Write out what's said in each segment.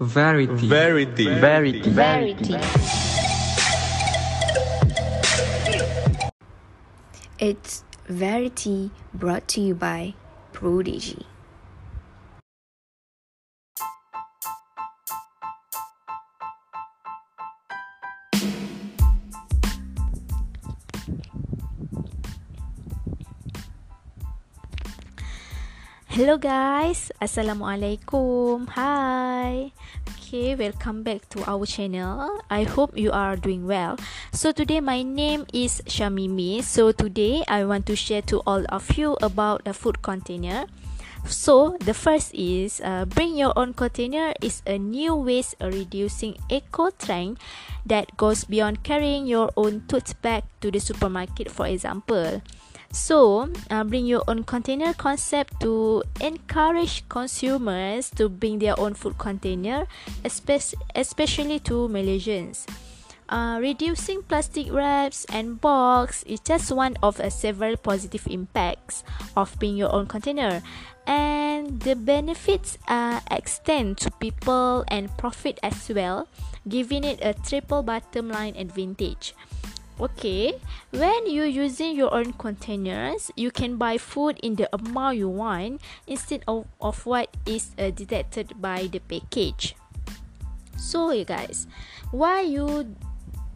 Verity. Verity. Verity. Verity. It's Verity brought to you by Prodigy. Hello guys, Assalamualaikum. Hi. Okay, welcome back to our channel. I hope you are doing well. So today my name is Shamimi. So today I want to share to all of you about the food container. So the first is uh, bring your own container is a new waste reducing eco trend that goes beyond carrying your own tote bag to the supermarket for example. So, uh, bring your own container concept to encourage consumers to bring their own food container, especially, to Malaysians. Uh, reducing plastic wraps and box is just one of uh, several positive impacts of being your own container, and the benefits uh, extend to people and profit as well, giving it a triple bottom line advantage. Okay, when you're using your own containers, you can buy food in the amount you want instead of, of what is uh, detected by the package. So, you guys, why you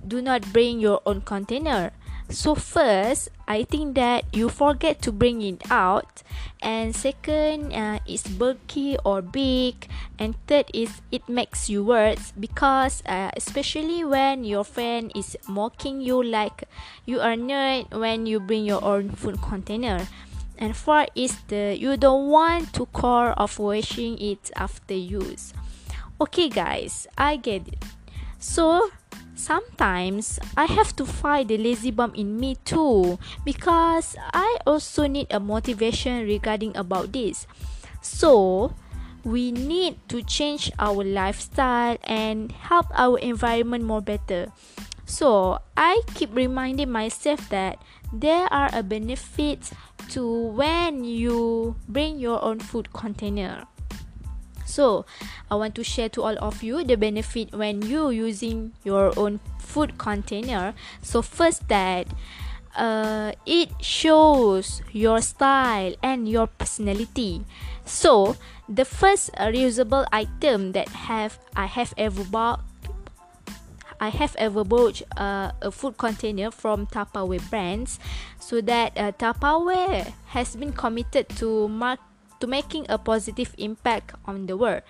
do not bring your own container? So first, I think that you forget to bring it out, and second, uh, it's bulky or big, and third is it makes you worse because uh, especially when your friend is mocking you like you are nerd when you bring your own food container. And fourth is the you don't want to core of washing it after use. Okay, guys, I get it. So sometimes I have to fight the lazy bum in me too because I also need a motivation regarding about this. So, we need to change our lifestyle and help our environment more better. So, I keep reminding myself that there are a benefits to when you bring your own food container. So, I want to share to all of you the benefit when you using your own food container. So, first that uh, it shows your style and your personality. So, the first reusable item that have I have ever bought I have ever bought uh, a food container from Tupperware brands so that uh, Tupperware has been committed to mark to making a positive impact on the world.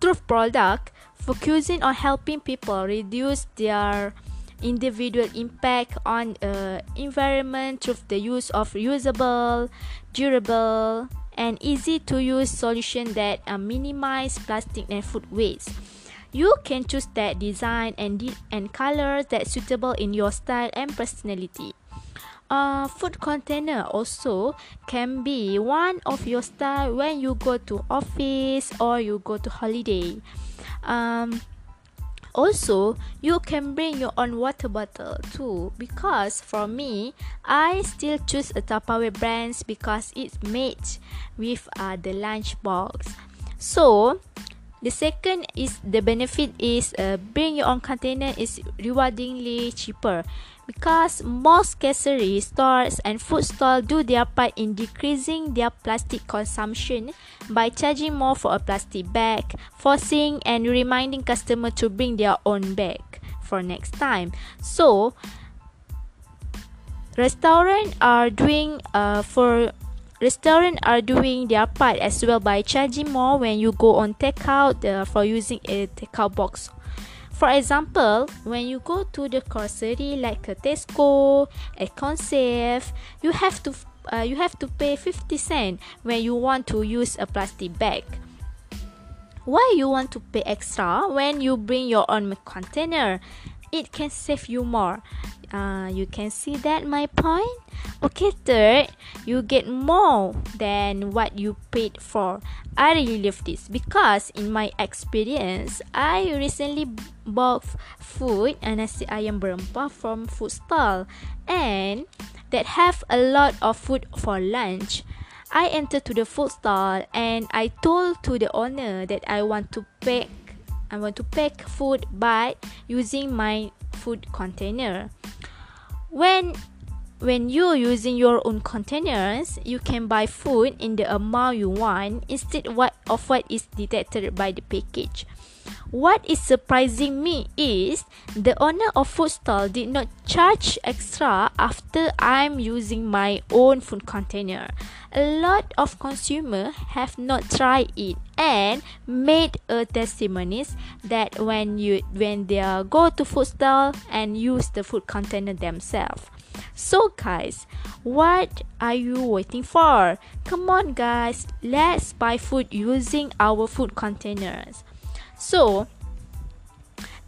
Truth product focusing on helping people reduce their individual impact on uh, environment through the use of usable, durable, and easy to use solution that uh, minimize plastic and food waste. You can choose that design and de- and color that suitable in your style and personality uh, food container also can be one of your style when you go to office or you go to holiday. Um, also you can bring your own water bottle too because for me i still choose a tupperware brands because it's made with uh, the lunch box. So the second is the benefit is uh, bring your own container is rewardingly cheaper because most grocery stores and food stalls do their part in decreasing their plastic consumption by charging more for a plastic bag, forcing and reminding customers to bring their own bag for next time. So, restaurants are doing uh, for Restaurants are doing their part as well by charging more when you go on takeout uh, for using a takeout box. For example, when you go to the grocery like a Tesco, Econsave, you have to uh, you have to pay 50 cent when you want to use a plastic bag. Why you want to pay extra when you bring your own container? It can save you more. Uh, you can see that my point? Okay third you get more than what you paid for. I really love this because in my experience i recently bought food and nasi ayam berempah from food stall and that have a lot of food for lunch. I entered to the food stall and I told to the owner that I want to pack I want to pack food by using my food container. When when you're using your own containers, you can buy food in the amount you want instead of what is detected by the package. What is surprising me is the owner of food stall did not charge extra after I'm using my own food container. A lot of consumers have not tried it and made a testimonies that when you when they go to food stall and use the food container themselves. So guys, what are you waiting for? Come on guys, let's buy food using our food containers. So,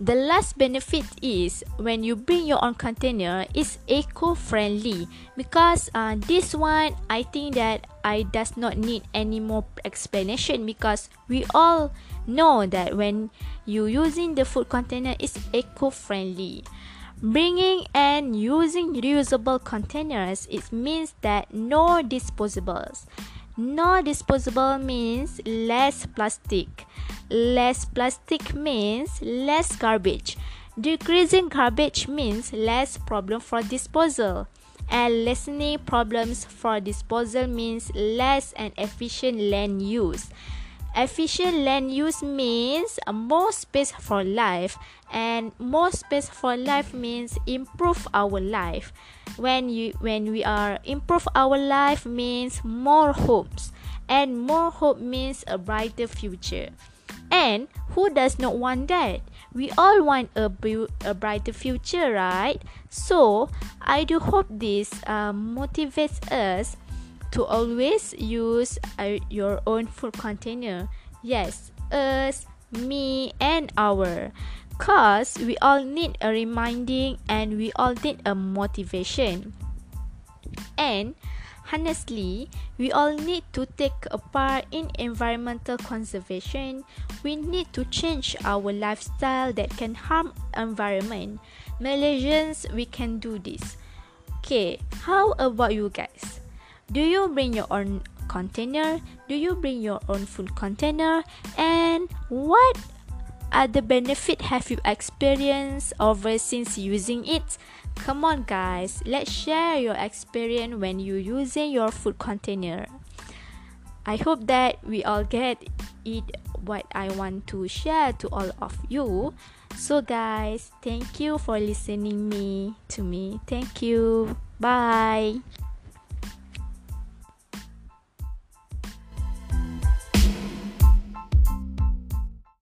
the last benefit is when you bring your own container it's eco-friendly because uh, this one I think that I does not need any more explanation because we all know that when you using the food container it's eco-friendly. Bringing and using reusable containers it means that no disposables. No disposable means less plastic. Less plastic means less garbage. Decreasing garbage means less problem for disposal. And lessening problems for disposal means less and efficient land use. Efficient land use means more space for life, and more space for life means improve our life. When you when we are improve our life means more hopes, and more hope means a brighter future. And who does not want that? We all want a, bu- a brighter future, right? So I do hope this uh, motivates us to always use uh, your own food container. Yes, us, me, and our. Cause we all need a reminding and we all need a motivation. And honestly, we all need to take a part in environmental conservation. We need to change our lifestyle that can harm environment. Malaysians, we can do this. Okay, how about you guys? Do you bring your own container? Do you bring your own food container? And what other benefit have you experienced over since using it? Come on guys, let's share your experience when you using your food container. I hope that we all get it what I want to share to all of you. So guys, thank you for listening me to me. Thank you. Bye.